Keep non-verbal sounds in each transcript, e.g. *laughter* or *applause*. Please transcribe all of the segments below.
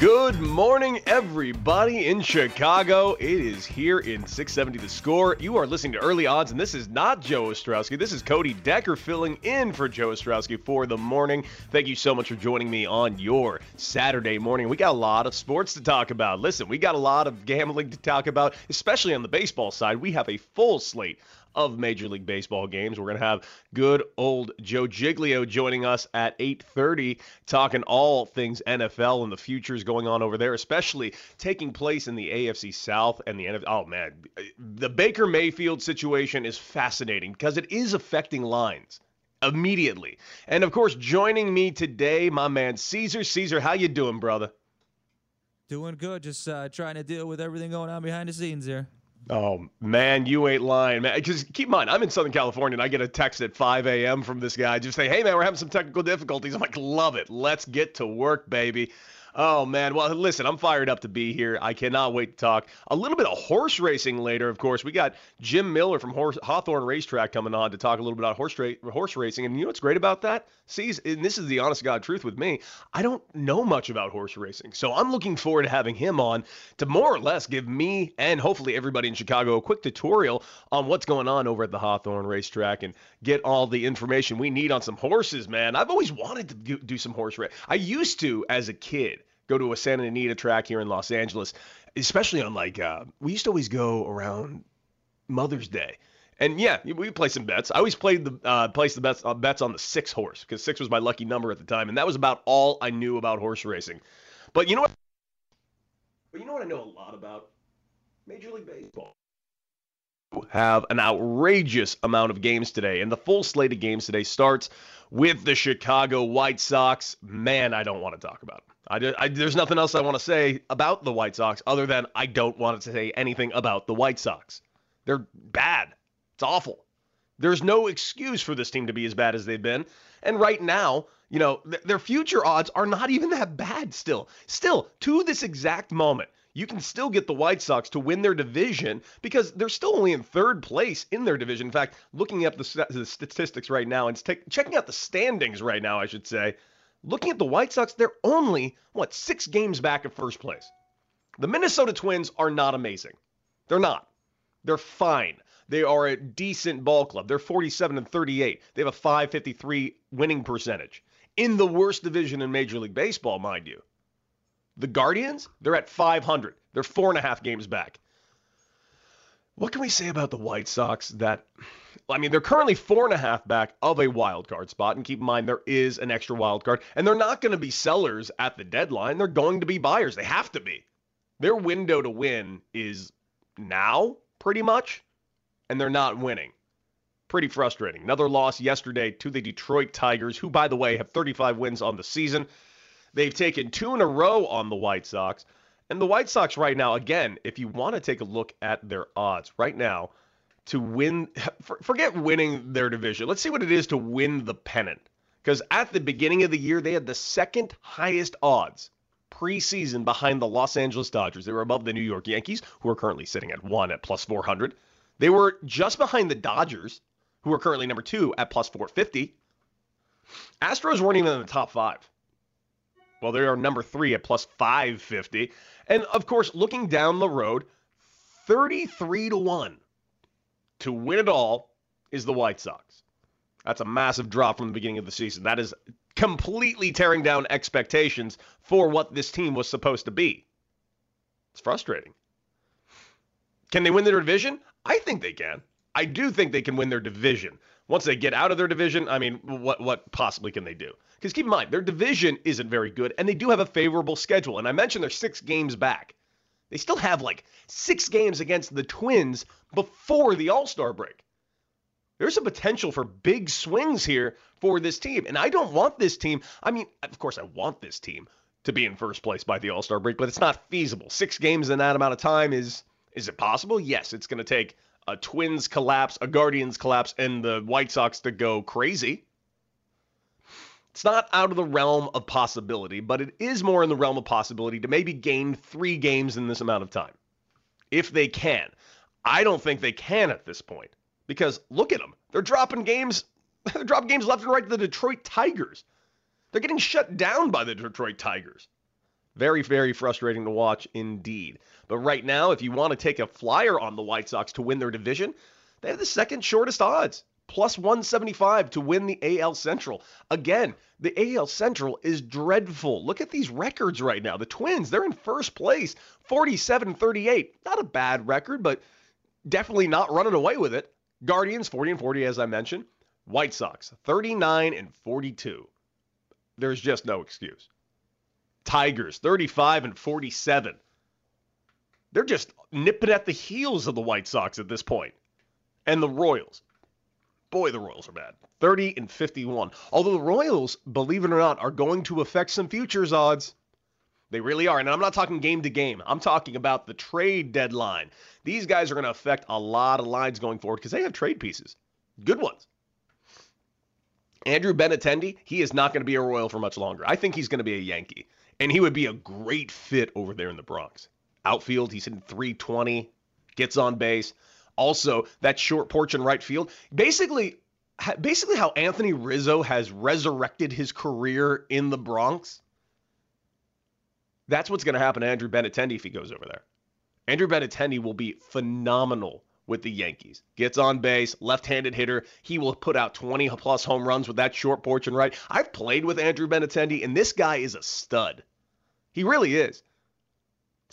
Good morning, everybody in Chicago. It is here in 670 The Score. You are listening to Early Odds, and this is not Joe Ostrowski. This is Cody Decker filling in for Joe Ostrowski for the morning. Thank you so much for joining me on your Saturday morning. We got a lot of sports to talk about. Listen, we got a lot of gambling to talk about, especially on the baseball side. We have a full slate of Major League Baseball games. We're going to have good old Joe Giglio joining us at 8:30 talking all things NFL and the futures going on over there, especially taking place in the AFC South and the NFL. Oh man, the Baker Mayfield situation is fascinating because it is affecting lines immediately. And of course, joining me today, my man Caesar. Caesar, how you doing, brother? Doing good. Just uh, trying to deal with everything going on behind the scenes here. Oh man, you ain't lying, man. Because keep in mind, I'm in Southern California and I get a text at 5 a.m. from this guy just saying, "Hey man, we're having some technical difficulties." I'm like, "Love it. Let's get to work, baby." Oh man, well listen, I'm fired up to be here. I cannot wait to talk a little bit of horse racing later. Of course, we got Jim Miller from horse, Hawthorne Racetrack coming on to talk a little bit about horse ra- horse racing. And you know what's great about that? See, and this is the honest God truth with me. I don't know much about horse racing, so I'm looking forward to having him on to more or less give me and hopefully everybody in Chicago a quick tutorial on what's going on over at the Hawthorne Racetrack and get all the information we need on some horses. Man, I've always wanted to do, do some horse racing. I used to as a kid go to a Santa Anita track here in Los Angeles, especially on like uh, we used to always go around Mother's Day. And yeah, we play some bets. I always played the uh, placed the bets uh, bets on the six horse because six was my lucky number at the time, and that was about all I knew about horse racing. But you know what? But you know what I know a lot about Major League Baseball. Have an outrageous amount of games today, and the full slate of games today starts with the Chicago White Sox. Man, I don't want to talk about them. I, I, there's nothing else I want to say about the White Sox other than I don't want to say anything about the White Sox. They're bad. It's awful. There's no excuse for this team to be as bad as they've been. And right now, you know, th- their future odds are not even that bad still. Still, to this exact moment, you can still get the White Sox to win their division because they're still only in third place in their division. In fact, looking at the, st- the statistics right now and t- checking out the standings right now, I should say, looking at the White Sox, they're only, what, six games back of first place. The Minnesota Twins are not amazing. They're not. They're fine. They are a decent ball club. They're 47 and 38. They have a 553 winning percentage in the worst division in Major League Baseball, mind you. The Guardians, they're at 500. They're four and a half games back. What can we say about the White Sox that, I mean, they're currently four and a half back of a wild card spot. And keep in mind, there is an extra wild card. And they're not going to be sellers at the deadline. They're going to be buyers. They have to be. Their window to win is now, pretty much. And they're not winning. Pretty frustrating. Another loss yesterday to the Detroit Tigers, who, by the way, have 35 wins on the season. They've taken two in a row on the White Sox. And the White Sox right now, again, if you want to take a look at their odds right now to win, forget winning their division. Let's see what it is to win the pennant. Because at the beginning of the year, they had the second highest odds preseason behind the Los Angeles Dodgers. They were above the New York Yankees, who are currently sitting at one at plus 400. They were just behind the Dodgers, who are currently number two at plus 450. Astros weren't even in the top five. Well, they are number three at plus 550. And of course, looking down the road, 33 to 1 to win it all is the White Sox. That's a massive drop from the beginning of the season. That is completely tearing down expectations for what this team was supposed to be. It's frustrating. Can they win their division? I think they can. I do think they can win their division. Once they get out of their division, I mean, what what possibly can they do? Because keep in mind, their division isn't very good, and they do have a favorable schedule. And I mentioned they're six games back. They still have like six games against the Twins before the All Star break. There's a potential for big swings here for this team. And I don't want this team. I mean, of course, I want this team to be in first place by the All Star break, but it's not feasible. Six games in that amount of time is is it possible? Yes, it's going to take a Twins collapse, a Guardians collapse, and the White Sox to go crazy. It's not out of the realm of possibility, but it is more in the realm of possibility to maybe gain three games in this amount of time. If they can. I don't think they can at this point because look at them. They're dropping games. *laughs* They're dropping games left and right to the Detroit Tigers. They're getting shut down by the Detroit Tigers. Very, very frustrating to watch indeed. But right now, if you want to take a flyer on the White Sox to win their division, they have the second shortest odds plus 175 to win the AL Central. Again, the AL Central is dreadful. Look at these records right now. The Twins, they're in first place, 47 38. Not a bad record, but definitely not running away with it. Guardians, 40 and 40, as I mentioned. White Sox, 39 and 42. There's just no excuse. Tigers, 35 and 47. They're just nipping at the heels of the White Sox at this point. And the Royals, boy, the Royals are bad. 30 and 51. Although the Royals, believe it or not, are going to affect some futures odds. They really are. And I'm not talking game to game. I'm talking about the trade deadline. These guys are going to affect a lot of lines going forward because they have trade pieces. Good ones. Andrew Benintendi, he is not going to be a Royal for much longer. I think he's going to be a Yankee. And he would be a great fit over there in the Bronx. Outfield, he's in 320, gets on base. Also, that short porch in right field. Basically, basically how Anthony Rizzo has resurrected his career in the Bronx. That's what's going to happen to Andrew Benintendi if he goes over there. Andrew Benintendi will be phenomenal with the Yankees. Gets on base, left-handed hitter. He will put out 20 plus home runs with that short porch and right. I've played with Andrew Benintendi, and this guy is a stud. He really is.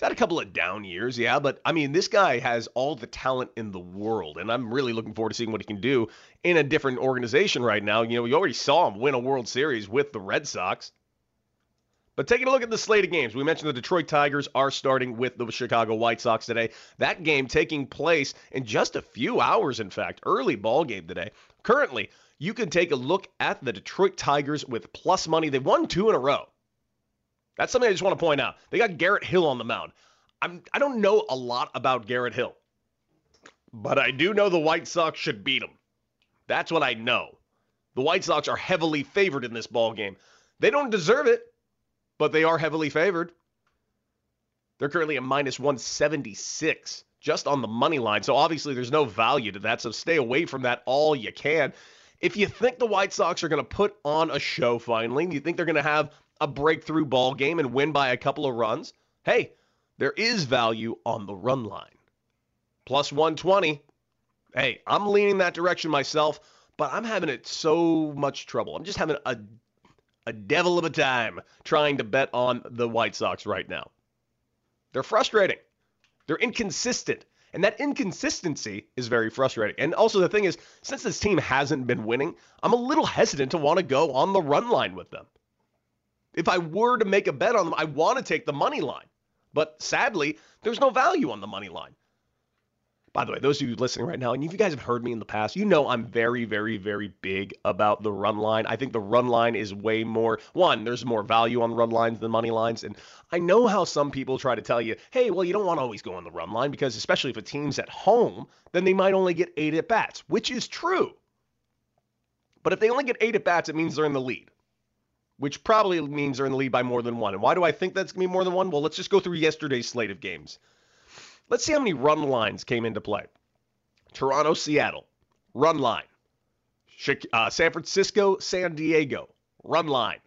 He's had a couple of down years, yeah, but I mean, this guy has all the talent in the world, and I'm really looking forward to seeing what he can do in a different organization right now. You know, we already saw him win a World Series with the Red Sox. But taking a look at the slate of games, we mentioned the Detroit Tigers are starting with the Chicago White Sox today. That game taking place in just a few hours, in fact, early ball game today. Currently, you can take a look at the Detroit Tigers with plus money. They won two in a row. That's something I just want to point out. They got Garrett Hill on the mound. I'm, I don't know a lot about Garrett Hill, but I do know the White Sox should beat him. That's what I know. The White Sox are heavily favored in this ball game. They don't deserve it but they are heavily favored. They're currently at minus 176 just on the money line. So obviously there's no value to that. So stay away from that all you can. If you think the White Sox are going to put on a show finally, you think they're going to have a breakthrough ball game and win by a couple of runs, hey, there is value on the run line. Plus 120. Hey, I'm leaning that direction myself, but I'm having it so much trouble. I'm just having a a devil of a time trying to bet on the White Sox right now. They're frustrating. They're inconsistent. And that inconsistency is very frustrating. And also, the thing is, since this team hasn't been winning, I'm a little hesitant to want to go on the run line with them. If I were to make a bet on them, I want to take the money line. But sadly, there's no value on the money line. By the way, those of you listening right now, and if you guys have heard me in the past, you know I'm very, very, very big about the run line. I think the run line is way more, one, there's more value on run lines than money lines. And I know how some people try to tell you, hey, well, you don't want to always go on the run line because, especially if a team's at home, then they might only get eight at bats, which is true. But if they only get eight at bats, it means they're in the lead. Which probably means they're in the lead by more than one. And why do I think that's going to be more than one? Well, let's just go through yesterday's slate of games. Let's see how many run lines came into play. Toronto, Seattle, run line. Uh, San Francisco, San Diego, run line.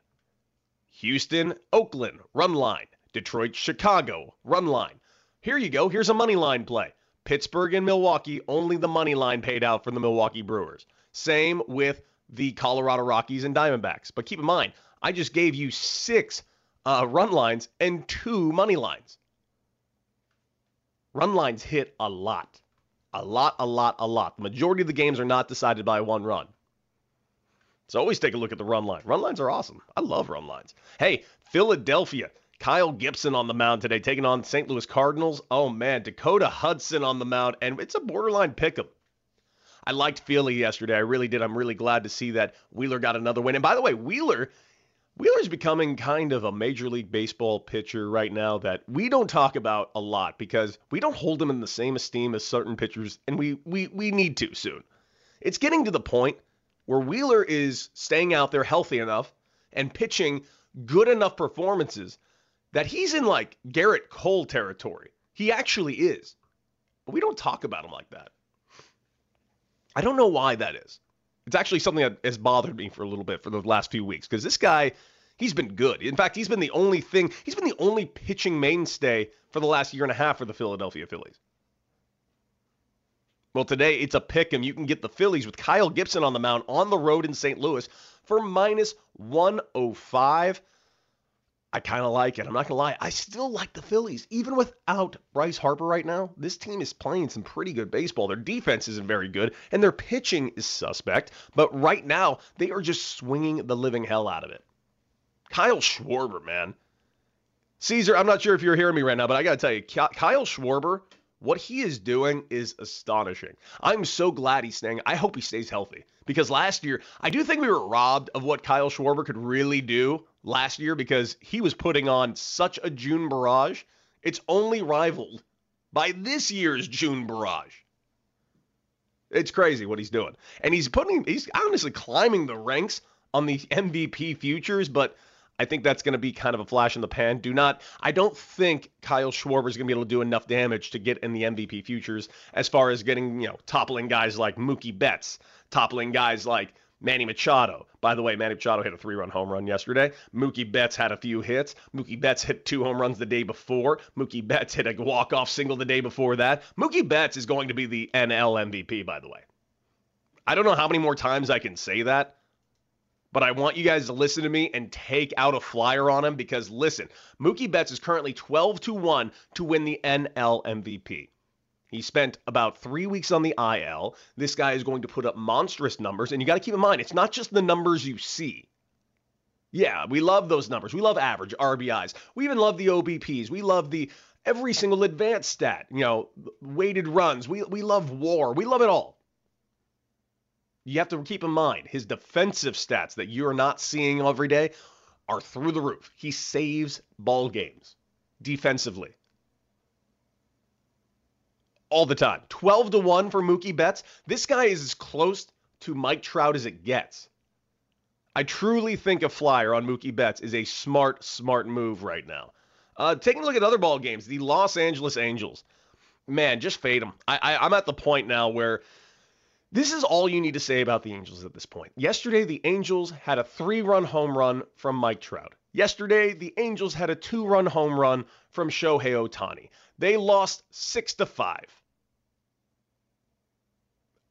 Houston, Oakland, run line. Detroit, Chicago, run line. Here you go. Here's a money line play. Pittsburgh and Milwaukee, only the money line paid out for the Milwaukee Brewers. Same with the Colorado Rockies and Diamondbacks. But keep in mind, I just gave you six uh, run lines and two money lines. Run lines hit a lot. A lot, a lot, a lot. The majority of the games are not decided by one run. So always take a look at the run line. Run lines are awesome. I love run lines. Hey, Philadelphia. Kyle Gibson on the mound today, taking on St. Louis Cardinals. Oh man, Dakota Hudson on the mound, and it's a borderline pick 'em. I liked Philly yesterday. I really did. I'm really glad to see that Wheeler got another win. And by the way, Wheeler Wheeler's becoming kind of a Major League Baseball pitcher right now that we don't talk about a lot because we don't hold him in the same esteem as certain pitchers, and we we we need to soon. It's getting to the point where Wheeler is staying out there healthy enough and pitching good enough performances that he's in like Gerrit Cole territory. He actually is. But we don't talk about him like that. I don't know why that is. It's actually something that has bothered me for a little bit for the last few weeks because this guy, he's been good. In fact, he's been the only thing, he's been the only pitching mainstay for the last year and a half for the Philadelphia Phillies. Well, today it's a pick 'em. You can get the Phillies with Kyle Gibson on the mound on the road in St. Louis for minus 105. I kind of like it. I'm not going to lie. I still like the Phillies. Even without Bryce Harper right now, this team is playing some pretty good baseball. Their defense isn't very good, and their pitching is suspect. But right now, they are just swinging the living hell out of it. Kyle Schwarber, man. Caesar, I'm not sure if you're hearing me right now, but I got to tell you, Kyle Schwarber, what he is doing is astonishing. I'm so glad he's staying. I hope he stays healthy because last year, I do think we were robbed of what Kyle Schwarber could really do last year because he was putting on such a June barrage. It's only rivaled by this year's June barrage. It's crazy what he's doing. And he's putting he's honestly climbing the ranks on the MVP futures, but I think that's going to be kind of a flash in the pan. Do not I don't think Kyle Schwarber is going to be able to do enough damage to get in the MVP futures as far as getting, you know, toppling guys like Mookie Betts, toppling guys like Manny Machado. By the way, Manny Machado hit a three run home run yesterday. Mookie Betts had a few hits. Mookie Betts hit two home runs the day before. Mookie Betts hit a walk off single the day before that. Mookie Betts is going to be the NL MVP, by the way. I don't know how many more times I can say that, but I want you guys to listen to me and take out a flyer on him because listen, Mookie Betts is currently 12 to 1 to win the NL MVP. He spent about three weeks on the IL. This guy is going to put up monstrous numbers. And you got to keep in mind, it's not just the numbers you see. Yeah, we love those numbers. We love average RBIs. We even love the OBPs. We love the every single advanced stat, you know, weighted runs. We, we love war. We love it all. You have to keep in mind his defensive stats that you're not seeing every day are through the roof. He saves ball games defensively all the time. 12 to 1 for Mookie Betts. This guy is as close to Mike Trout as it gets. I truly think a flyer on Mookie Betts is a smart, smart move right now. Uh, taking a look at other ball games, the Los Angeles Angels. Man, just fade them. I, I, I'm at the point now where this is all you need to say about the Angels at this point. Yesterday, the Angels had a three run home run from Mike Trout. Yesterday, the Angels had a two run home run from Shohei Ohtani. They lost 6 to 5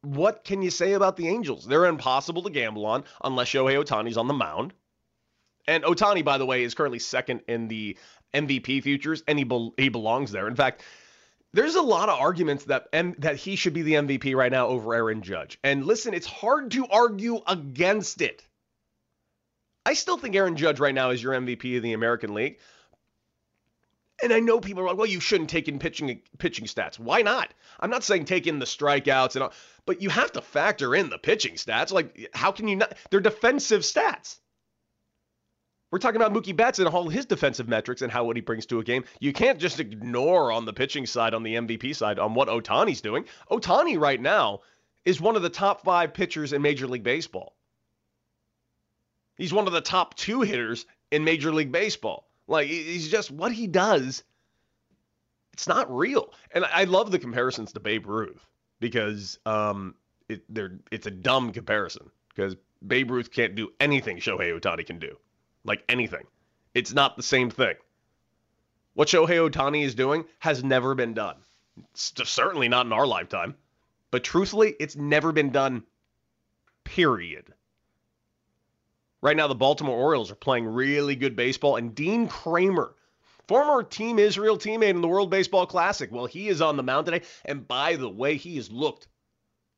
what can you say about the Angels? They're impossible to gamble on unless Shohei Ohtani's on the mound. And Ohtani, by the way, is currently second in the MVP futures, and he be- he belongs there. In fact, there's a lot of arguments that M- that he should be the MVP right now over Aaron Judge. And listen, it's hard to argue against it. I still think Aaron Judge right now is your MVP of the American League. And I know people are like, well, you shouldn't take in pitching pitching stats. Why not? I'm not saying take in the strikeouts and all, but you have to factor in the pitching stats. Like, how can you not? They're defensive stats. We're talking about Mookie Betts and all his defensive metrics and how what he brings to a game. You can't just ignore on the pitching side, on the MVP side, on what Ohtani's doing. Ohtani right now is one of the top five pitchers in Major League Baseball. He's one of the top two hitters in Major League Baseball. Like he's just what he does. It's not real. And I love the comparisons to Babe Ruth because um, it, it's a dumb comparison because Babe Ruth can't do anything Shohei Ohtani can do. Like anything. It's not the same thing. What Shohei Ohtani is doing has never been done. It's certainly not in our lifetime. But truthfully, it's never been done, period. Right now, the Baltimore Orioles are playing really good baseball, and Dean Kremer, former Team Israel teammate in the World Baseball Classic, well, he is on the mound today. And by the way, he has looked,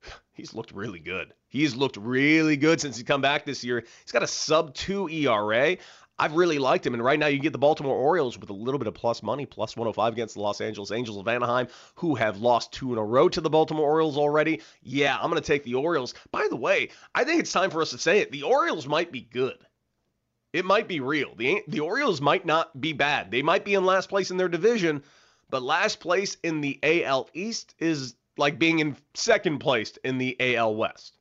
*sighs* he's looked really good. He's looked really good since he's come back this year. He's got a sub two ERA. I've really liked him. And right now, you get the Baltimore Orioles with a little bit of plus money, plus 105 against the Los Angeles Angels of Anaheim, who have lost two in a row to the Baltimore Orioles already. Yeah, I'm going to take the Orioles. By the way, I think it's time for us to say it. The Orioles might be good. It might be real. The, the Orioles might not be bad. They might be in last place in their division, but last place in the AL East is like being in second place in the AL West.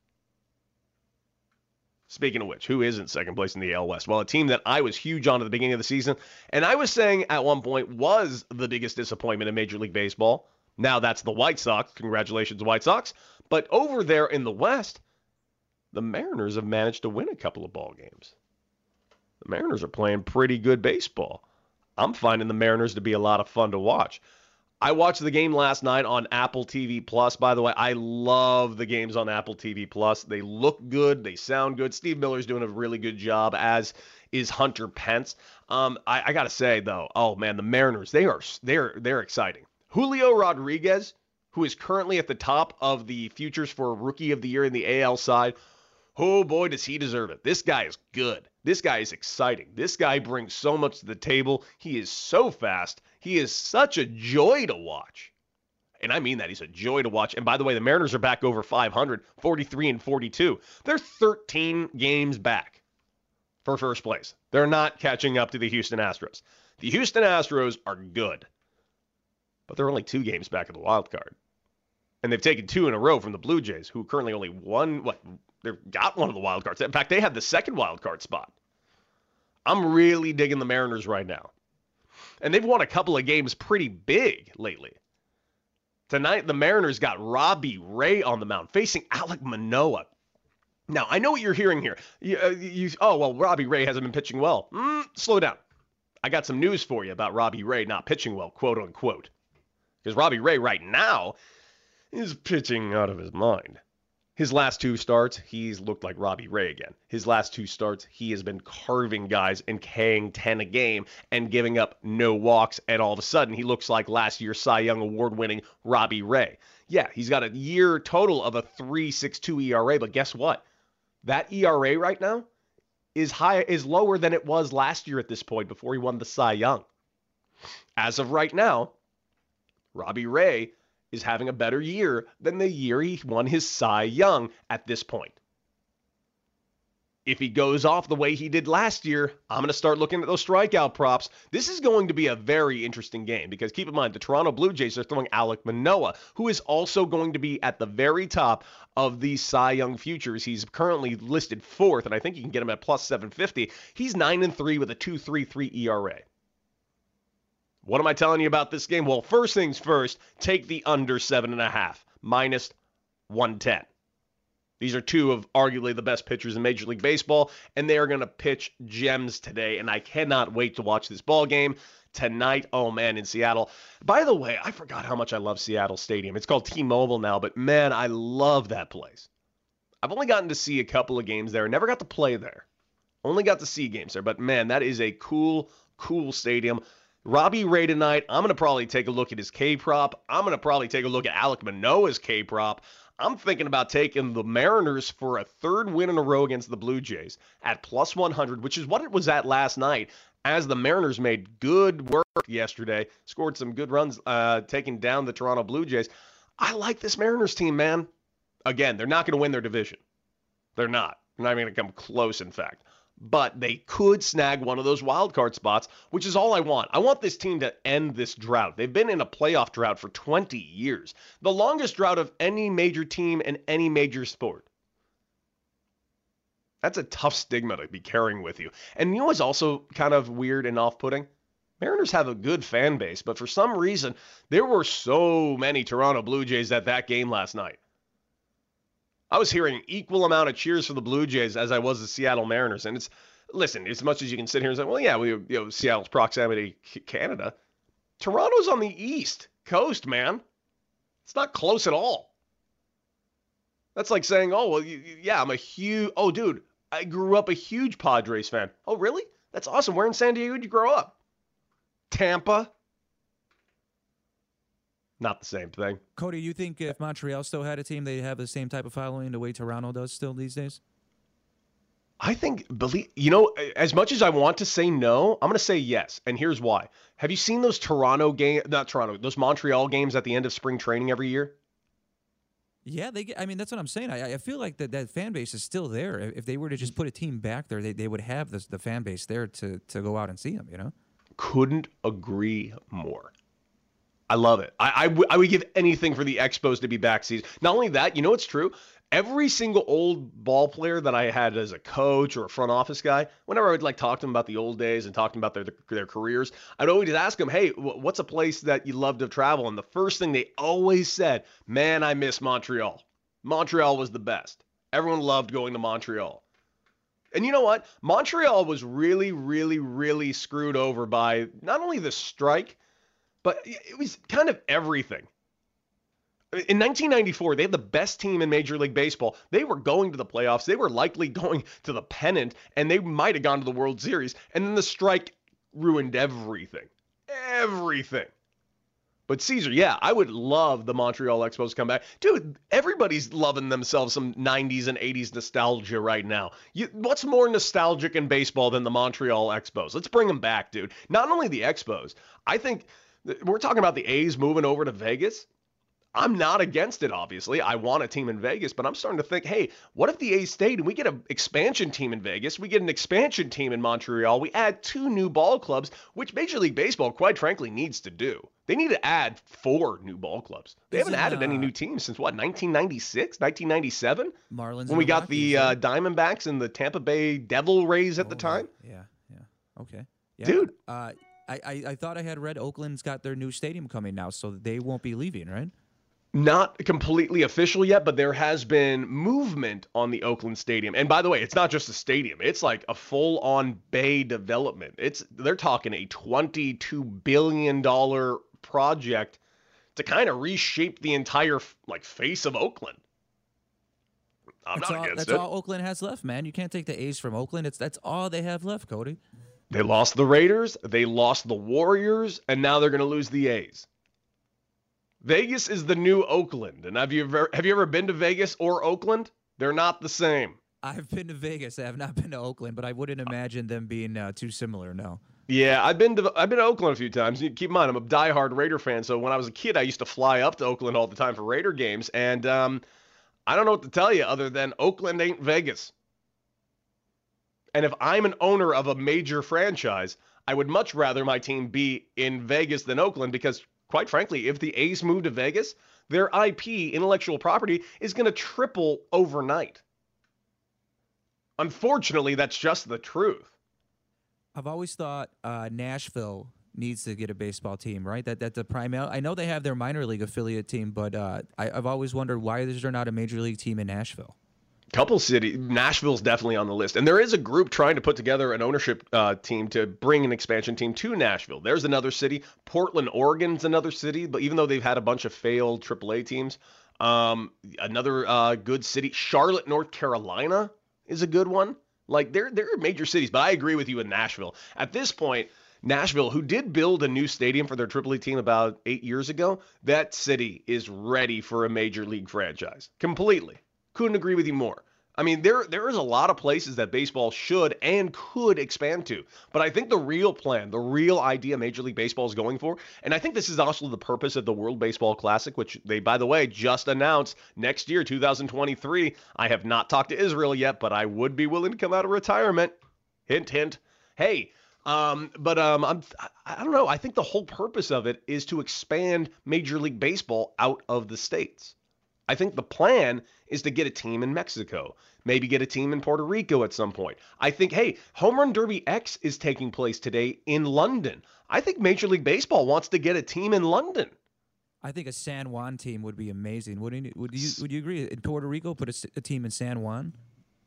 Speaking of which, who is in second place in the AL West? Well, a team that I was huge on at the beginning of the season, and I was saying at one point was the biggest disappointment in Major League Baseball. Now that's the White Sox. Congratulations, White Sox. But over there in the West, the Mariners have managed to win a couple of ball games. The Mariners are playing pretty good baseball. I'm finding the Mariners to be a lot of fun to watch. I watched the game last night on Apple TV Plus. By the way, I love the games on Apple TV Plus. They look good, they sound good. Steve Miller's doing a really good job, as is Hunter Pence. Um, I, I gotta say though, oh man, the Mariners they are they're they're exciting. Julio Rodriguez, who is currently at the top of the futures for Rookie of the Year in the AL side. Oh boy, does he deserve it. This guy is good. This guy is exciting. This guy brings so much to the table. He is so fast. He is such a joy to watch. And I mean that. He's a joy to watch. And by the way, the Mariners are back over 500, 43 and 42. They're 13 games back for first place. They're not catching up to the Houston Astros. The Houston Astros are good, but they're only two games back of the wild card. And they've taken two in a row from the Blue Jays, who currently only won, what, they've got one of the wild cards. In fact, they had the second wild card spot. I'm really digging the Mariners right now. And they've won a couple of games pretty big lately. Tonight, the Mariners got Robbie Ray on the mound facing Alek Manoah. Now, I know what you're hearing here. You, uh, you, oh, well, Robbie Ray hasn't been pitching well. Mm, slow down. I got some news for you about Robbie Ray not pitching well, quote unquote. Because Robbie Ray right now is pitching out of his mind. His last two starts, he's looked like Robbie Ray again. His last two starts, he has been carving guys and K'ing 10 a game and giving up no walks. And all of a sudden, he looks like last year's Cy Young award winning Robbie Ray. Yeah, he's got a year total of a 3.62 ERA, but guess what? That ERA right now is high is lower than it was last year at this point before he won the Cy Young. As of right now, Robbie Ray is having a better year than the year he won his Cy Young at this point. If he goes off the way he did last year, I'm going to start looking at those strikeout props. This is going to be a very interesting game because keep in mind, the Toronto Blue Jays are throwing Alek Manoah, who is also going to be at the very top of the Cy Young futures. He's currently listed fourth, and I think you can get him at plus 750. He's 9 and 3 with a 2.33 ERA. What am I telling you about this game? Well, first things first, take the under seven and a half, minus 110. These are two of arguably the best pitchers in Major League Baseball, and they are going to pitch gems today. And I cannot wait to watch this ball game tonight. Oh man, in Seattle. By the way, I forgot how much I love Seattle Stadium. It's called T-Mobile now, but man, I love that place. I've only gotten to see a couple of games there. Never got to play there. Only got to see games there, but man, that is a cool, cool stadium. Robbie Ray tonight. I'm going to probably take a look at his K prop. I'm going to probably take a look at Alek Manoah's K prop. I'm thinking about taking the Mariners for a third win in a row against the Blue Jays at plus 100, which is what it was at last night. As the Mariners made good work yesterday, scored some good runs, uh, taking down the Toronto Blue Jays. I like this Mariners team, man. Again, they're not going to win their division. They're not. They're not even going to come close, in fact but they could snag one of those wild card spots, which is all I want. I want this team to end this drought. They've been in a playoff drought for 20 years, the longest drought of any major team in any major sport. That's a tough stigma to be carrying with you. And you know what's also kind of weird and off-putting? Mariners have a good fan base, but for some reason, there were so many Toronto Blue Jays at that game last night. I was hearing equal amount of cheers for the Blue Jays as I was the Seattle Mariners, and it's listen as much as you can sit here and say, well, yeah, we you know Seattle's proximity Canada. Toronto's on the east coast, man. It's not close at all. That's like saying, oh well, yeah, I'm a huge. Oh, dude, I grew up a huge Padres fan. Oh, really? That's awesome. Where in San Diego did you grow up? Tampa. Not the same thing. Cody, you think if Montreal still had a team, they'd have the same type of following the way Toronto does still these days? I think believe you know as much as I want to say no, I'm going to say yes, and here's why. Have you seen those Toronto game not Toronto, those Montreal games at the end of spring training every year? Yeah, they. Get, I mean, that's what I'm saying. I, I feel like that that fan base is still there. If they were to just put a team back there, they, they would have the the fan base there to to go out and see them. You know. Couldn't agree more. I love it. I, I, w- I would give anything for the Expos to be back season. Not only that, you know it's true? Every single old ball player that I had as a coach or a front office guy, whenever I would like talk to them about the old days and talking about their their careers, I'd always ask them, "Hey, what's a place that you love to travel?" And the first thing they always said, "Man, I miss Montreal. Montreal was the best. Everyone loved going to Montreal." And you know what? Montreal was really, really, really screwed over by not only the strike, but it was kind of everything. In 1994, they had the best team in Major League Baseball. They were going to the playoffs. They were likely going to the pennant, and they might have gone to the World Series. And then the strike ruined everything. Everything. But Caesar, yeah, I would love the Montreal Expos to come back. Dude, everybody's loving themselves some 90s and 80s nostalgia right now. You, what's more nostalgic in baseball than the Montreal Expos? Let's bring them back, dude. Not only the Expos, I think we're talking about the A's moving over to Vegas. I'm not against it, obviously. I want a team in Vegas, but I'm starting to think, hey, what if the A's stayed and we get an expansion team in Vegas? We get an expansion team in Montreal. We add two new ball clubs, which Major League Baseball, quite frankly, needs to do. They need to add four new ball clubs. They Isn't, haven't added uh, any new teams since what, 1996, 1997? Marlins. When we got the uh, Diamondbacks and the Tampa Bay Devil Rays at oh, the time? Yeah, yeah. Okay. Yeah. Dude. Uh, I, I, I thought I had read Oakland's got their new stadium coming now, so they won't be leaving, right? Not completely official yet, but there has been movement on the Oakland Stadium. And by the way, it's not just a stadium; it's like a full-on bay development. It's they're talking a twenty-two billion dollar project to kind of reshape the entire like face of Oakland. I'm that's not all, against that's it. all Oakland has left, man. You can't take the A's from Oakland. It's that's all they have left, Cody. They lost the Raiders, they lost the Warriors, and now they're going to lose the A's. Vegas is the new Oakland. And have you ever have you ever been to Vegas or Oakland? They're not the same. I've been to Vegas. I have not been to Oakland, but I wouldn't imagine them being uh, too similar. No. Yeah, I've been to I've been to Oakland a few times. Keep in mind, I'm a diehard Raider fan. So when I was a kid, I used to fly up to Oakland all the time for Raider games, and um, I don't know what to tell you other than Oakland ain't Vegas. And if I'm an owner of a major franchise, I would much rather my team be in Vegas than Oakland because, quite frankly, if the A's move to Vegas, their IP, intellectual property, is going to triple overnight. Unfortunately, that's just the truth. I've always thought uh, Nashville needs to get a baseball team, right? That that's a primary. I know they have their minor league affiliate team, but uh, I, have always wondered why is there not a major league team in Nashville? Couple cities. nashville's definitely on the list. And there is a group trying to put together an ownership uh, team to bring an expansion team to nashville. There's another city. Portland oregon's another city. But even though they've had a bunch of failed aaa teams um, another uh, good city charlotte north carolina is a good one. Like they're, they're major cities but i agree with you in nashville. At this point Nashville, who did build a new stadium for their AAA team about eight years ago, that city is ready for a major league franchise. Completely. Couldn't agree with you more. I mean, there there is a lot of places that baseball should and could expand to. But I think the real plan, the real idea Major League Baseball is going for, and I think this is also the purpose of the World Baseball Classic, which they, by the way, just announced next year, 2023. I have not talked to Israel yet, but I would be willing to come out of retirement. Hint, hint. Hey, um, but um, I'm, I don't know. I think the whole purpose of it is to expand Major League Baseball out of the states. I think the plan is to get a team in Mexico, maybe get a team in Puerto Rico at some point. I think, hey, Home Run Derby X is taking place today in London. I think Major League Baseball wants to get a team in London. I think a San Juan team would be amazing. Wouldn't you, would you would you agree? In Puerto Rico, put a, a team in San Juan.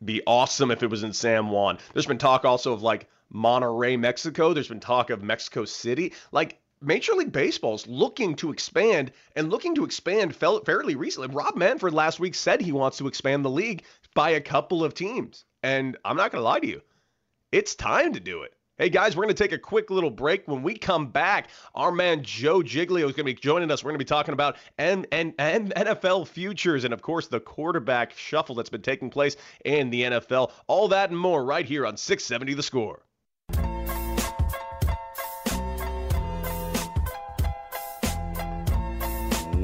Be awesome if it was in San Juan. There's been talk also of like Monterrey, Mexico. There's been talk of Mexico City. Like Major League Baseball's looking to expand and looking to expand fairly recently. Rob Manfred last week said he wants to expand the league by a couple of teams. And I'm not going to lie to you, it's time to do it. Hey guys, we're going to take a quick little break. When we come back, our man Joe Giglio is going to be joining us. We're going to be talking about N- N- N- NFL futures and, of course, the quarterback shuffle that's been taking place in the NFL. All that and more right here on 670 The Score.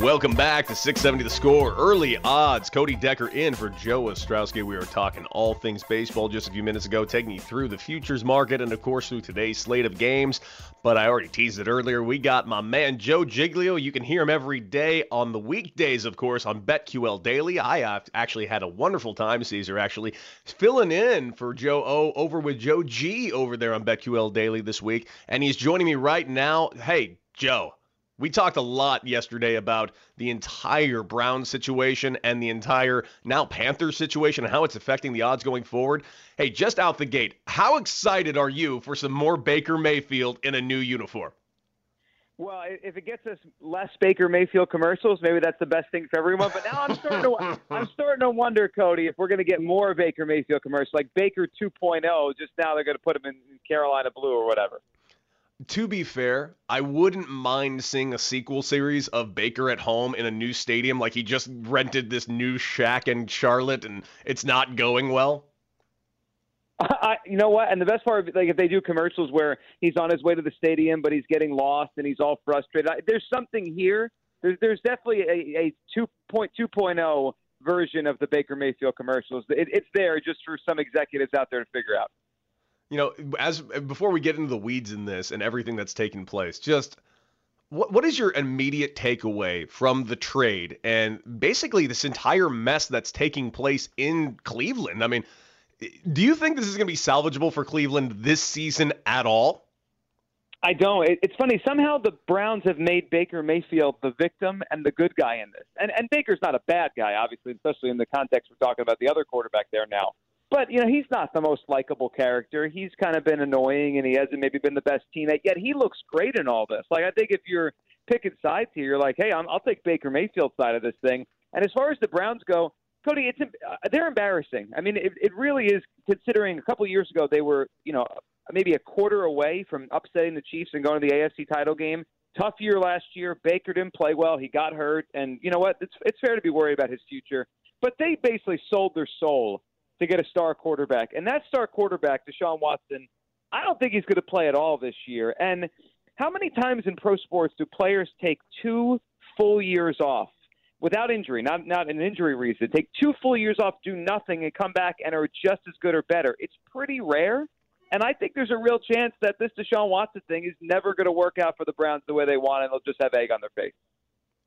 Welcome back to 670 The Score. Early odds. Cody Decker in for Joe Ostrowski. We were talking all things baseball just a few minutes ago, taking you through the futures market and, of course, through today's slate of games. But I already teased it earlier. We got my man Joe Giglio. You can hear him every day on the weekdays, of course, on BetQL Daily. I actually had a wonderful time, Caesar, actually filling in for Joe O over with Joe G over there on BetQL Daily this week. And he's joining me right now. Hey, Joe, we talked a lot yesterday about the entire Brown situation and the entire now Panthers situation and how it's affecting the odds going forward. Hey, just out the gate, how excited are you for some more Baker Mayfield in a new uniform? Well, if it gets us less Baker Mayfield commercials, maybe that's the best thing for everyone. But now I'm starting to *laughs* I'm starting to wonder, Cody, if we're going to get more Baker Mayfield commercials, like Baker 2.0. Just now they're going to put him in Carolina blue or whatever to be fair, I wouldn't mind seeing a sequel series of Baker at home in a new stadium. Like he just rented this new shack in Charlotte and it's not going well. I, you know what? And the best part, like if they do commercials where he's on his way to the stadium, but he's getting lost and he's all frustrated. I, there's something here. There's, there's definitely a, a 2.2.0 version of the Baker Mayfield commercials. It, it's there just for some executives out there to figure out you know, as before we get into the weeds in this and everything that's taken place, just what what is your immediate takeaway from the trade and basically this entire mess that's taking place in Cleveland? I mean, do you think this is going to be salvageable for Cleveland this season at all? I don't. it's funny. Somehow the Browns have made Baker Mayfield the victim and the good guy in this. And and Baker's not a bad guy, obviously, especially in the context we're talking about the other quarterback there now. But you know, he's not the most likable character. He's kind of been annoying, and he hasn't maybe been the best teammate. Yet he looks great in all this. Like I think if you're picking sides here, you're like, hey, I'm, I'll take Baker Mayfield's side of this thing. And as far as the Browns go, Cody, it's uh, they're embarrassing. I mean, it, it really is. Considering a couple years ago they were, you know, maybe a quarter away from upsetting the Chiefs and going to the AFC title game. Tough year last year. Baker didn't play well. He got hurt, and you know what? It's it's fair to be worried about his future. But they basically sold their soul to get a star quarterback. And that star quarterback, Deshaun Watson, I don't think he's going to play at all this year. And how many times in pro sports do players take two full years off without injury, not not an injury reason, take two full years off, do nothing, and come back and are just as good or better? It's pretty rare. And I think there's a real chance that this Deshaun Watson thing is never going to work out for the Browns the way they want, and they'll just have egg on their face.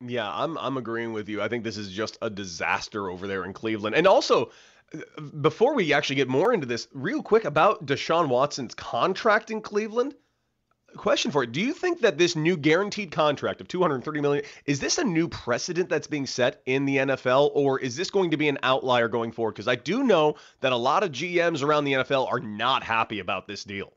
Yeah, I'm I'm agreeing with you. I think this is just a disaster over there in Cleveland. And also, before we actually get more into this, real quick about Deshaun Watson's contract in Cleveland. Question for you: Do you think that this new guaranteed contract of 230 million is this a new precedent that's being set in the NFL, or is this going to be an outlier going forward? Because I do know that a lot of GMs around the NFL are not happy about this deal.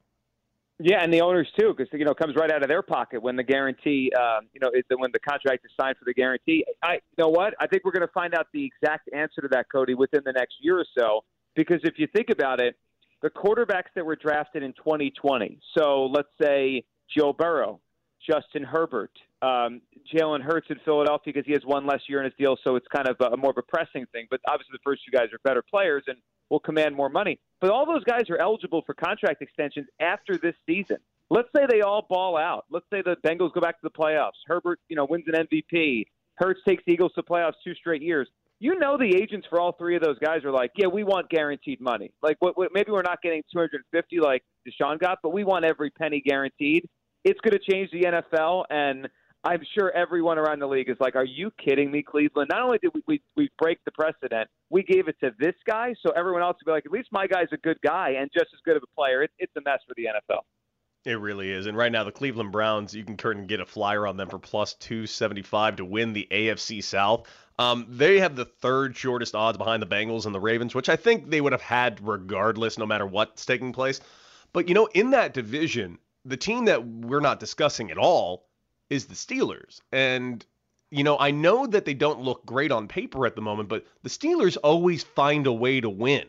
Yeah, and the owners too, because you know it comes right out of their pocket when the guarantee, uh, you know, is when the contract is signed for the guarantee. I, you know what? I think we're going to find out the exact answer to that, Cody, within the next year or so. Because if you think about it, the quarterbacks that were drafted in 2020, so let's say Joe Burrow, Justin Herbert, um, Jalen Hurts in Philadelphia because he has one less year in his deal, so it's kind of a, more of a pressing thing. But obviously, the first two guys are better players and will command more money. But all those guys are eligible for contract extensions after this season. Let's say they all ball out. Let's say the Bengals go back to the playoffs. Herbert, you know, wins an MVP. Hurts takes the Eagles to playoffs two straight years. You know the agents for all three of those guys are like, yeah, we want guaranteed money. Like, what, what, maybe we're not getting 250 like Deshaun got, but we want every penny guaranteed. It's going to change the NFL, and I'm sure everyone around the league is like, "Are you kidding me, Cleveland? Not only did we, we we break the precedent, we gave it to this guy, so everyone else would be like, at least my guy's a good guy and just as good of a player. It, it's a mess for the NFL." It really is. And right now, the Cleveland Browns, you can currently get a flyer on them for plus 275 to win the AFC South. Um, they have the third shortest odds behind the Bengals and the Ravens, which I think they would have had regardless, no matter what's taking place. But, you know, in that division, the team that we're not discussing at all is the Steelers. And, you know, I know that they don't look great on paper at the moment, but the Steelers always find a way to win.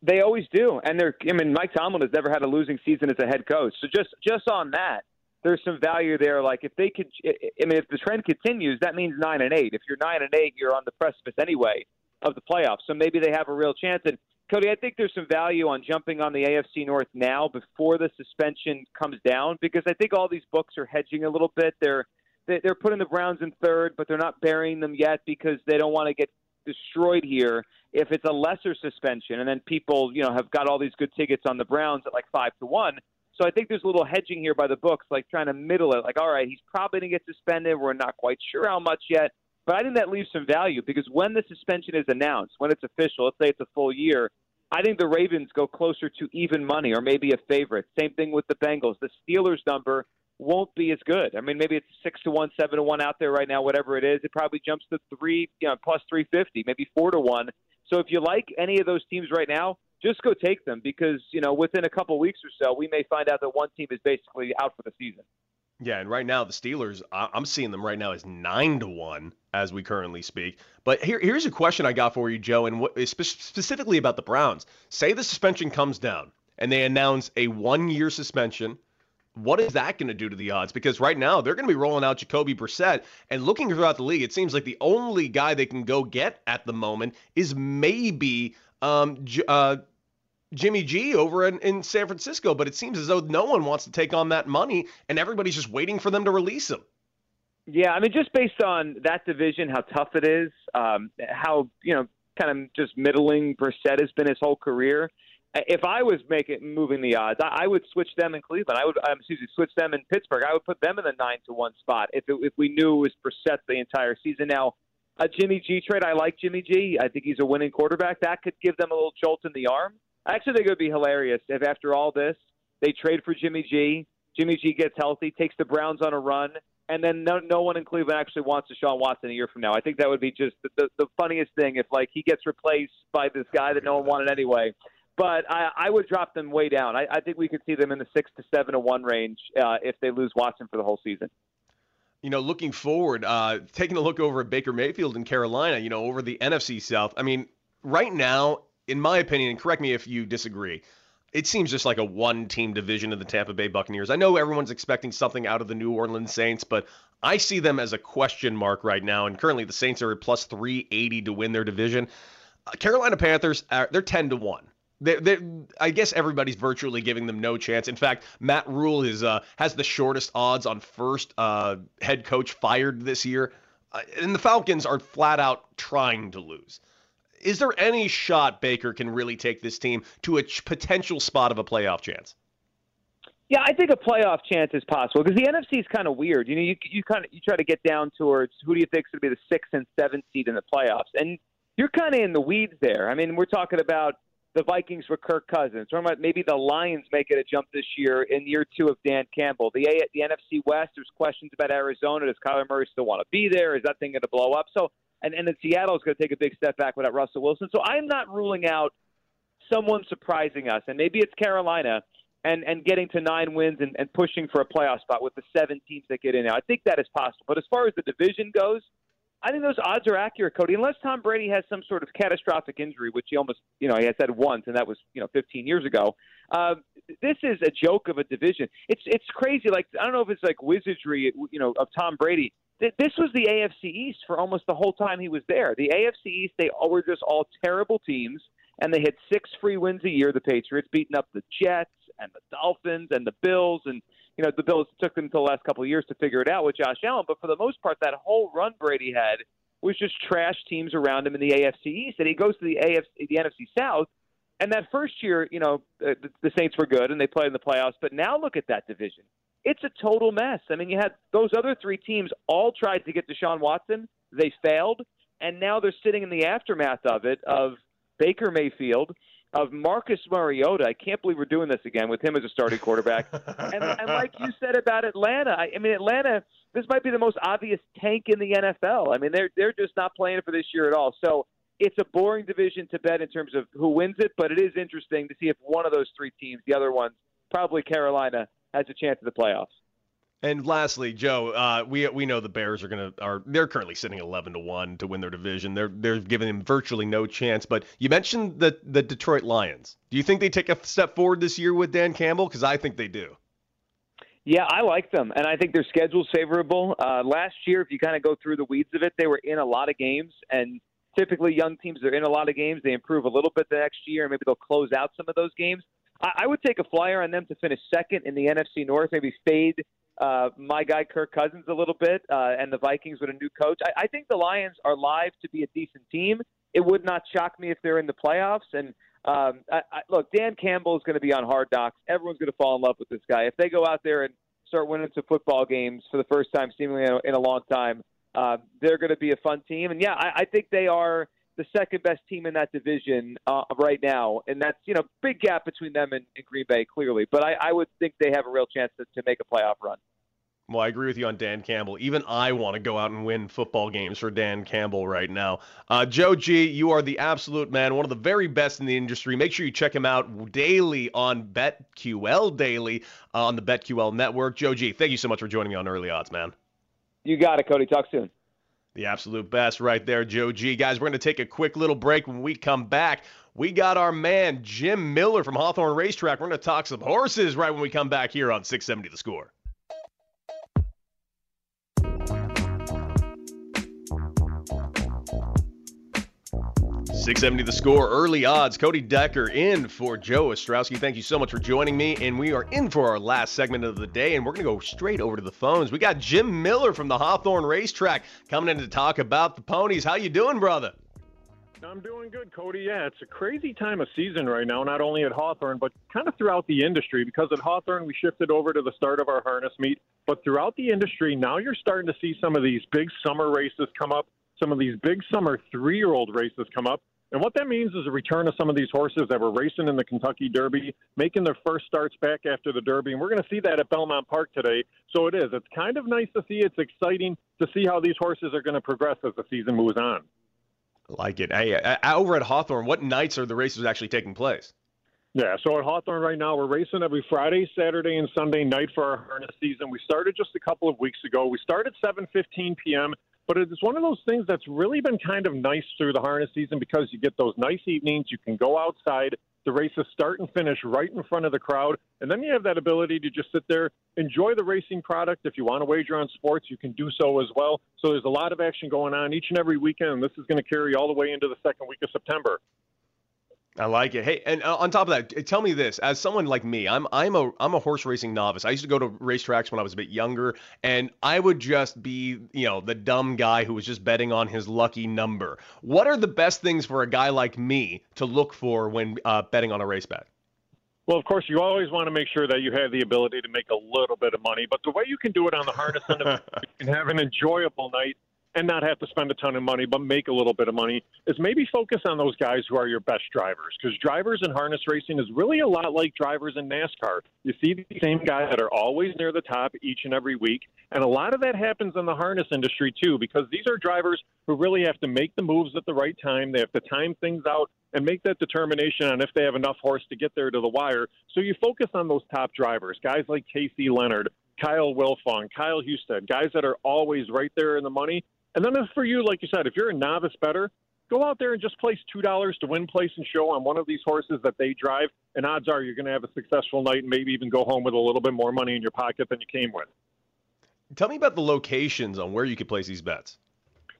They always do, and they're. I mean, Mike Tomlin has never had a losing season as a head coach. So just just on that, there's some value there. Like if they could, I mean, if the trend continues, that means nine and eight. If you're nine and eight, you're on the precipice anyway of the playoffs. So maybe they have a real chance. And Cody, I think there's some value on jumping on the AFC North now before the suspension comes down because I think all these books are hedging a little bit. They're they're putting the Browns in third, but they're not burying them yet because they don't want to get destroyed here if it's a lesser suspension, and then people, you know, have got all these good tickets on the Browns at like five to one. So I think there's a little hedging here by the books, like trying to middle it. Like, all right, he's probably going to get suspended. We're not quite sure how much yet, but I think that leaves some value because when the suspension is announced, when it's official, let's say it's a full year, I think the Ravens go closer to even money or maybe a favorite. Same thing with the Bengals. The Steelers number won't be as good. I mean, maybe it's six to one, seven to one out there right now, whatever it is. It probably jumps to three, you know, plus three fifty, maybe four to one. So if you like any of those teams right now, just go take them because you know within a couple weeks or so, we may find out that one team is basically out for the season. Yeah, and right now the Steelers, I'm seeing them right now as nine to one as we currently speak. But here, here's a question I got for you, Joe, and what, specifically about the Browns. Say the suspension comes down and they announce a one-year suspension what is that going to do to the odds? Because right now they're going to be rolling out Jacoby Brissett, and looking throughout the league, it seems like the only guy they can go get at the moment is maybe um, uh, Jimmy G over in, in San Francisco. But it seems as though no one wants to take on that money, and everybody's just waiting for them to release him. Yeah, I mean, just based on that division, how tough it is, um, how you know, kind of just middling Brissett has been his whole career if I was making moving the odds, I, I would switch them in Cleveland. I would, um, excuse me, switch them in Pittsburgh. I would put them in the nine to one spot if it, if we knew it was Brissett the entire season. Now, a Jimmy G trade, I like Jimmy G. I think he's a winning quarterback. That could give them a little jolt in the arm. I actually think it would be hilarious if after all this they trade for Jimmy G. Jimmy G gets healthy, takes the Browns on a run, and then no, no one in Cleveland actually wants Deshaun Watson a year from now. I think that would be just the, the, the funniest thing if like he gets replaced by this guy that no one wanted anyway but I, I would drop them way down. I, I think we could see them in the six to seven to one range uh, if they lose Watson for the whole season. You know, looking forward, uh, taking a look over at Baker Mayfield in Carolina, you know, over the NFC South. I mean, right now, in my opinion, and correct me if you disagree, it seems just like a one-team division of the Tampa Bay Buccaneers. I know everyone's expecting something out of the New Orleans Saints, but I see them as a question mark right now. And currently, the Saints are at plus 380 to win their division. Uh, Carolina Panthers, are, they're 10 to one. They're, they're, I guess everybody's virtually giving them no chance. In fact, Matt Rhule is uh, has the shortest odds on first uh, head coach fired this year, uh, and the Falcons are flat out trying to lose. Is there any shot Baker can really take this team to a potential spot of a playoff chance? Yeah, I think a playoff chance is possible because the NFC is kind of weird. You know, you you kind of you try to get down towards who do you think is going to be the sixth and seventh seed in the playoffs, and you're kind of in the weeds there. I mean, we're talking about the Vikings with Kirk Cousins. About maybe the Lions make it a jump this year in year two of Dan Campbell. The A, the NFC West, there's questions about Arizona. Does Kyler Murray still want to be there? Is that thing going to blow up? So, and and then Seattle is going to take a big step back without Russell Wilson. So I'm not ruling out someone surprising us, and maybe it's Carolina. And, and getting to nine wins and, and pushing for a playoff spot with the seven teams that get in now. I think that is possible. But as far as the division goes, I think those odds are accurate, Cody. Unless Tom Brady has some sort of catastrophic injury, which he almost, you know, he has had once, and that was, you know, 15 years ago. Uh, this is a joke of a division. It's it's crazy. Like I don't know if it's like wizardry, you know, of Tom Brady. This was the AFC East for almost the whole time he was there. The AFC East, they were just all terrible teams, and they had six free wins a year. The Patriots beating up the Jets and the Dolphins and the Bills and you know, the Bills took them until the last couple of years to figure it out with Josh Allen. But for the most part, that whole run Brady had was just trash teams around him in the AFC East. And he goes to the AFC, the NFC South. And that first year, you know, the, the Saints were good and they played in the playoffs. But now look at that division. It's a total mess. I mean, you had those other three teams all tried to get Deshaun Watson, they failed, and now they're sitting in the aftermath of it of Baker Mayfield, of Marcus Mariota. I can't believe we're doing this again with him as a starting quarterback. *laughs* and, and like you said about Atlanta, I, I mean, Atlanta. This might be the most obvious tank in the NFL. I mean, they're they're just not playing for this year at all. So it's a boring division to bet in terms of who wins it, but it is interesting to see if one of those three teams, the other ones, probably Carolina, has a chance at the playoffs. And lastly, Joe, uh, we we know the Bears are gonna are they're currently sitting eleven to one to win their division. They're they're giving them virtually no chance. But you mentioned the the Detroit Lions. Do you think they take a step forward this year with Dan Campbell? Because I think they do. Yeah, I like them, and I think their schedule's favorable. Uh, last year, if you kind of go through the weeds of it, they were in a lot of games, and typically young teams are in a lot of games. They improve a little bit the next year, and maybe they'll close out some of those games. I, I would take a flyer on them to finish second in the NFC North, maybe fade uh, my guy Kirk Cousins a little bit, uh, and the Vikings with a new coach. I, I think the Lions are live to be a decent team. It would not shock me if they're in the playoffs. And um, I, I, look, Dan Campbell is going to be on hard knocks. Everyone's going to fall in love with this guy. If they go out there and start winning some football games for the first time, seemingly in a, in a long time, uh, they're going to be a fun team. And yeah, I, I think they are the second best team in that division uh, right now, and that's you know big gap between them and, and Green Bay clearly. But I, I would think they have a real chance to, to make a playoff run. Well, I agree with you on Dan Campbell. Even I want to go out and win football games for Dan Campbell right now. Uh, Joe G, you are the absolute man, one of the very best in the industry. Make sure you check him out daily on BetQL Daily uh, on the BetQL network. Joe G, thank you so much for joining me on Early Odds, man. You got it, Cody. Talk soon. The absolute best right there, Joe G. Guys, we're going to take a quick little break. When we come back, we got our man, Jim Miller from Hawthorne Racetrack. We're going to talk some horses right when we come back here on 670 The Score. 670 the score, early odds. Cody Decker in for Joe Ostrowski. Thank you so much for joining me. And we are in for our last segment of the day, and we're going to go straight over to the phones. We got Jim Miller from the Hawthorne Racetrack coming in to talk about the ponies. How you doing, brother? I'm doing good, Cody. Yeah, it's a crazy time of season right now, not only at Hawthorne, but kind of throughout the industry. Because at Hawthorne, we shifted over to the start of our harness meet. But throughout the industry, now you're starting to see some of these big summer races come up, some of these big summer three year old races come up. And what that means is a return of some of these horses that were racing in the Kentucky Derby, making their first starts back after the Derby. And we're going to see that at Belmont Park today. So it is. It's kind of nice to see. It's exciting to see how these horses are going to progress as the season moves on. I like it. Hey, uh, over at Hawthorne, what nights are the races actually taking place? Yeah, so at Hawthorne right now, we're racing every Friday, Saturday, and Sunday night for our harness season. We started just a couple of weeks ago. We started 7:15 p.m. But it's one of those things that's really been kind of nice through the harness season because you get those nice evenings. You can go outside. The races start and finish right in front of the crowd. And then you have that ability to just sit there, enjoy the racing product. If you want to wager on sports, you can do so as well. So there's a lot of action going on each and every weekend. And this is going to carry all the way into the second week of September. I like it. Hey, and uh, on top of that, tell me this: as someone like me, I'm I'm a I'm a horse racing novice. I used to go to racetracks when I was a bit younger, and I would just be, you know, the dumb guy who was just betting on his lucky number. What are the best things for a guy like me to look for when uh, betting on a race bet? Well, of course, you always want to make sure that you have the ability to make a little bit of money. But the way you can do it on the harness end, of it, *laughs* you can have an enjoyable night and not have to spend a ton of money, but make a little bit of money, is maybe focus on those guys who are your best drivers. Because drivers in harness racing is really a lot like drivers in NASCAR. You see the same guys that are always near the top each and every week. And a lot of that happens in the harness industry, too, because these are drivers who really have to make the moves at the right time. They have to time things out and make that determination on if they have enough horse to get there to the wire. So you focus on those top drivers, guys like Casey Leonard, Kyle Wilfong, Kyle Husted, guys that are always right there in the money and then as for you, like you said, if you're a novice better, go out there and just place two dollars to win, place, and show on one of these horses that they drive, and odds are you're going to have a successful night and maybe even go home with a little bit more money in your pocket than you came with. Tell me about the locations on where you could place these bets.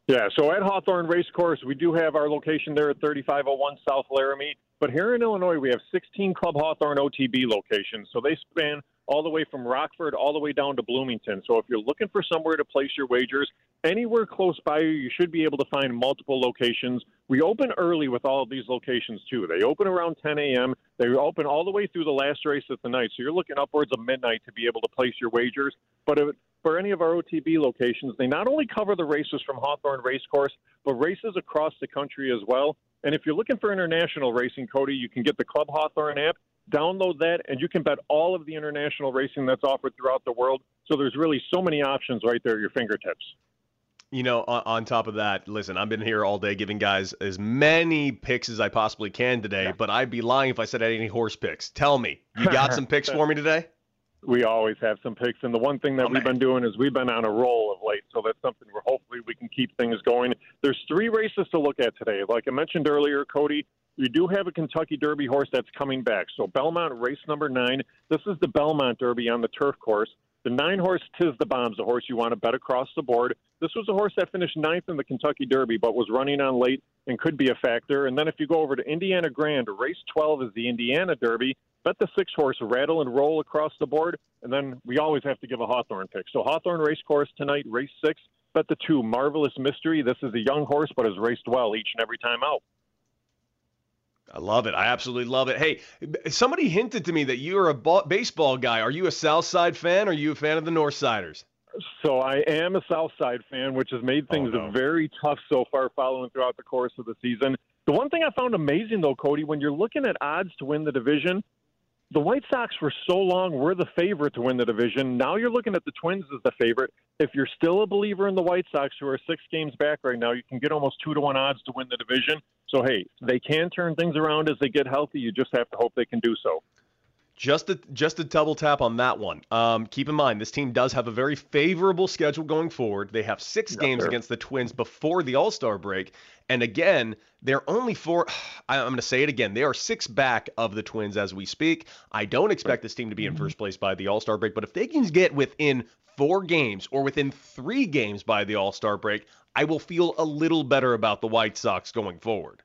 Yeah, so at Hawthorne Racecourse, we do have our location there at 3501 South Laramie. But here in Illinois, we have 16 Club Hawthorne OTB locations. So they span all the way from Rockford all the way down to Bloomington. So if you're looking for somewhere to place your wagers, anywhere close by you, you should be able to find multiple locations We open early with all of these locations too. They open around 10 a.m. They open all the way through the last race of the night. So you're looking upwards of midnight to be able to place your wagers. But if, for any of our OTB locations, they not only cover the races from Hawthorne Racecourse, but races across the country as well. And if you're looking for international racing, Cody, you can get the Club Hawthorne app, download that, and you can bet all of the international racing that's offered throughout the world. So there's really so many options right there at your fingertips. You know, on, on, top of that, listen, I've been here all day giving guys as many picks as I possibly can today, but I'd be lying if I said I had any horse picks. Tell me, you *laughs* got some picks for me today? We always have some picks, and the one thing that oh, we've man. been doing is we've been on a roll of late, so that's something where hopefully we can keep things going. There's three races to look at today. Like I mentioned earlier, Cody, we do have a Kentucky Derby horse that's coming back. So Belmont race number nine. This is the Belmont Derby on the turf course. The nine horse Tiz the Bomb's a horse you want to bet across the board. This was a horse that finished ninth in the Kentucky Derby, but was running on late and could be a factor. And then if you go over to Indiana Grand, race 12 is the Indiana Derby. Bet the six horse rattle and roll across the board. And then we always have to give a Hawthorne pick. So Hawthorne race course tonight, race six. Bet the two, Marvelous Mystery. This is a young horse, but has raced well each and every time out. I love it. I absolutely love it. Hey, somebody hinted to me that you're a baseball guy. Are you a South Side fan or are you a fan of the North Siders? So I am a South Side fan, which has made oh, things oh, no. very tough so far following throughout the course of the season. The one thing I found amazing, though, Cody, when you're looking at odds to win the division, the White Sox for so long were the favorite to win the division. Now you're looking at the Twins as the favorite. If you're still a believer in the White Sox, who are six games back right now, you can get almost two to one odds to win the division. So hey, they can turn things around as they get healthy. You just have to hope they can do so. Just a just a double tap on that one. Um, keep in mind, this team does have a very favorable schedule going forward. They have six games sir. against the Twins before the All Star break, and again, they're only four. *sighs* I'm going to say it again. They are six back of the Twins as we speak. I don't expect this team to be in first place by the All Star break, but if they can get within four games or within three games by the All Star break, I will feel a little better about the White Sox going forward.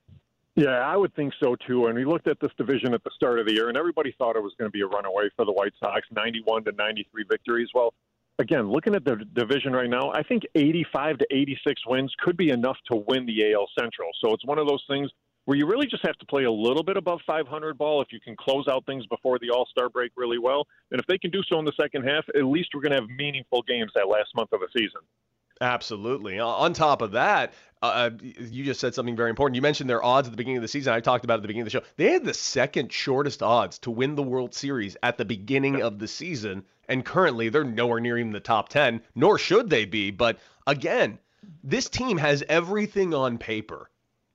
Yeah, I would think so too. And we looked at this division at the start of the year, and everybody thought it was going to be a runaway for the White Sox, 91 to 93 victories. Well, again, looking at the division right now, I think 85 to 86 wins could be enough to win the AL Central. So it's one of those things where you really just have to play a little bit above 500 ball if you can close out things before the All Star break really well. And if they can do so in the second half, at least we're going to have meaningful games that last month of the season. Absolutely. On top of that, uh, uh, you just said something very important. You mentioned their odds at the beginning of the season. I talked about it at the beginning of the show. They had the second shortest odds to win the World Series at the beginning of the season, and currently they're nowhere near even the top 10, nor should they be. But again, this team has everything on paper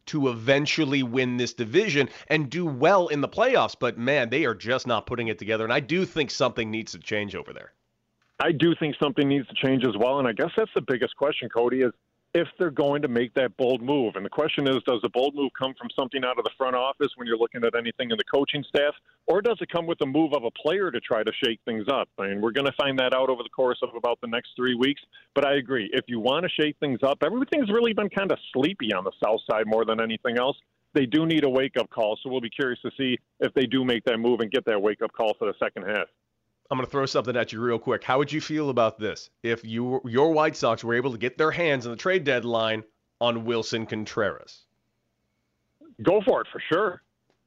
to eventually win this division and do well in the playoffs. But man, they are just not putting it together. And I do think something needs to change over there. I do think something needs to change as well. And I guess that's the biggest question, Cody, is if they're going to make that bold move. And the question is, does the bold move come from something out of the front office when you're looking at anything in the coaching staff, or does it come with the move of a player to try to shake things up? I mean, we're going to find that out over the course of about the next three weeks. But I agree. If you want to shake things up, everything's really been kind of sleepy on the south side more than anything else. They do need a wake up call. So we'll be curious to see if they do make that move and get that wake up call for the second half. I'm going to throw something at you real quick. How would you feel about this if you your White Sox were able to get their hands on the trade deadline on Willson Contreras? Go for it for sure.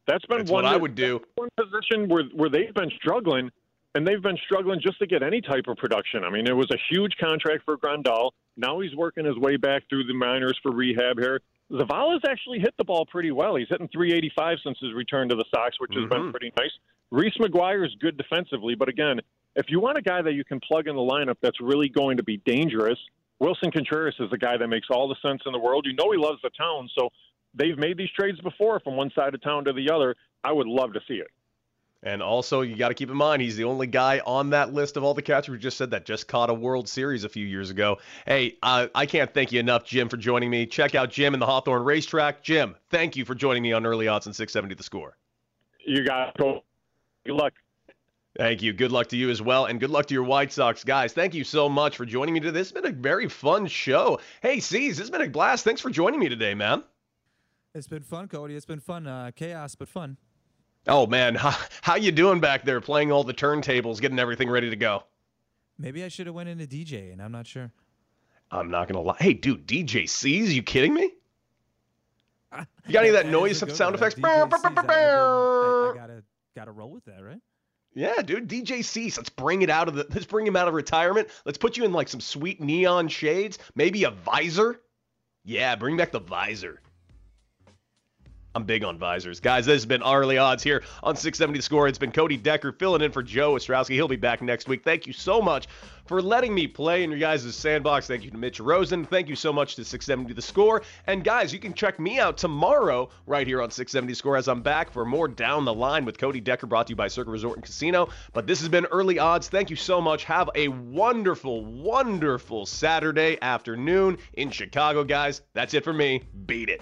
That's been That's one. What I would do. One position where where they've been struggling, and they've been struggling just to get any type of production. I mean, it was a huge contract for Grandal. Now he's working his way back through the minors for rehab here. Zavala's actually hit the ball pretty well. He's hitting 385 since his return to the Sox, which has mm-hmm. been pretty nice. Reese McGuire is good defensively, but again, if you want a guy that you can plug in the lineup that's really going to be dangerous, Willson Contreras is the guy that makes all the sense in the world. You know he loves the town, so they've made these trades before from one side of town to the other. I would love to see it. And also, you got to keep in mind, he's the only guy on that list of all the catchers we just said that just caught a World Series a few years ago. Hey, uh, I can't thank you enough, Jim, for joining me. Check out Jim in the Hawthorne Racetrack. Jim, thank you for joining me on Early Odds and 670 The Score. You got it. Good luck. Thank you. Good luck to you as well. And good luck to your White Sox guys. Thank you so much for joining me today. This has been a very fun show. Hey, C's, this has been a blast. Thanks for joining me today, man. It's been fun, Cody. It's been fun. Uh, chaos, but fun. Oh man, *laughs* how, how you doing back there playing all the turntables, getting everything ready to go? Maybe I should have went into DJ, and I'm not sure. I'm not gonna lie. Hey, dude, DJ C's? You kidding me? *laughs* You got any of that That noise is sound effects? I- I I gotta gotta roll with that, right? Yeah, dude, DJ Cease. Let's bring it out of the. Let's bring him out of retirement. Let's put you in like some sweet neon shades, maybe a visor. Yeah, bring back the visor. I'm big on visors. Guys, this has been Early Odds here on 670 The Score. It's been Cody Decker filling in for Joe Ostrowski. He'll be back next week. Thank you so much for letting me play in your guys' sandbox. Thank you to Mitch Rosen. Thank you so much to 670 The Score. And guys, you can check me out tomorrow right here on 670 The Score as I'm back for more Down the Line with Cody Decker brought to you by Circa Resort and Casino. But this has been Early Odds. Thank you so much. Have a wonderful, wonderful Saturday afternoon in Chicago, guys. That's it for me. Beat it.